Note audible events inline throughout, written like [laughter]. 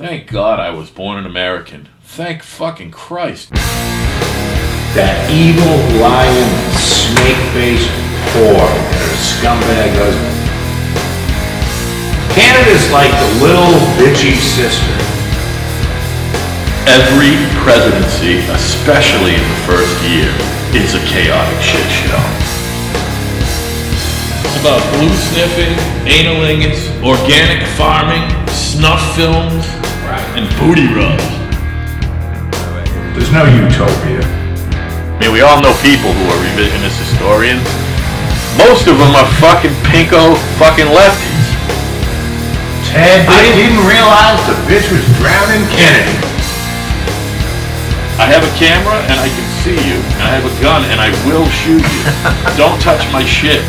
Thank God I was born an American. Thank fucking Christ. That evil, lying, snake-faced whore and her scumbag husband. Canada's like the little bitchy sister. Every presidency, especially in the first year, is a chaotic shit show. It's about blue sniffing, analingus, organic farming, snuff films, and booty rubs. There's no utopia. I mean, we all know people who are revisionist historians. Most of them are fucking pinko fucking lefties. Ted, I didn't realize the bitch was drowning Kennedy. I have a camera and I can see you, and I have a gun and I will shoot you. [laughs] Don't touch my shit.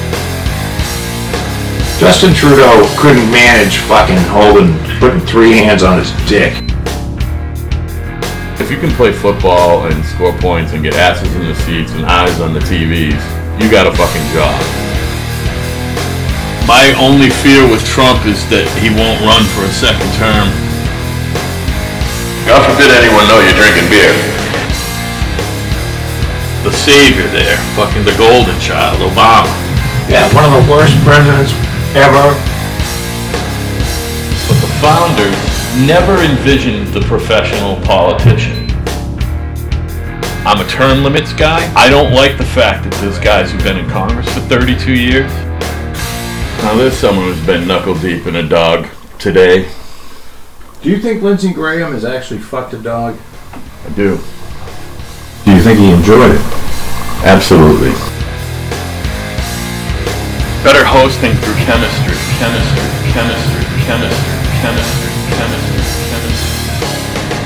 Justin Trudeau couldn't manage fucking holding, putting three hands on his dick. If you can play football and score points and get asses in the seats and eyes on the TVs, you got a fucking job. My only fear with Trump is that he won't run for a second term. God forbid anyone know you're drinking beer. The savior there, fucking the golden child, Obama. Yeah, one of the worst presidents ever. But founders never envisioned the professional politician. I'm a term limits guy. I don't like the fact that there's guys who've been in Congress for 32 years. Now there's someone who's been knuckle deep in a dog today. Do you think Lindsey Graham has actually fucked a dog? I do. Do you think he enjoyed it? Absolutely. Better hosting through chemistry, chemistry, chemistry, chemistry, chemistry, chemistry, chemistry.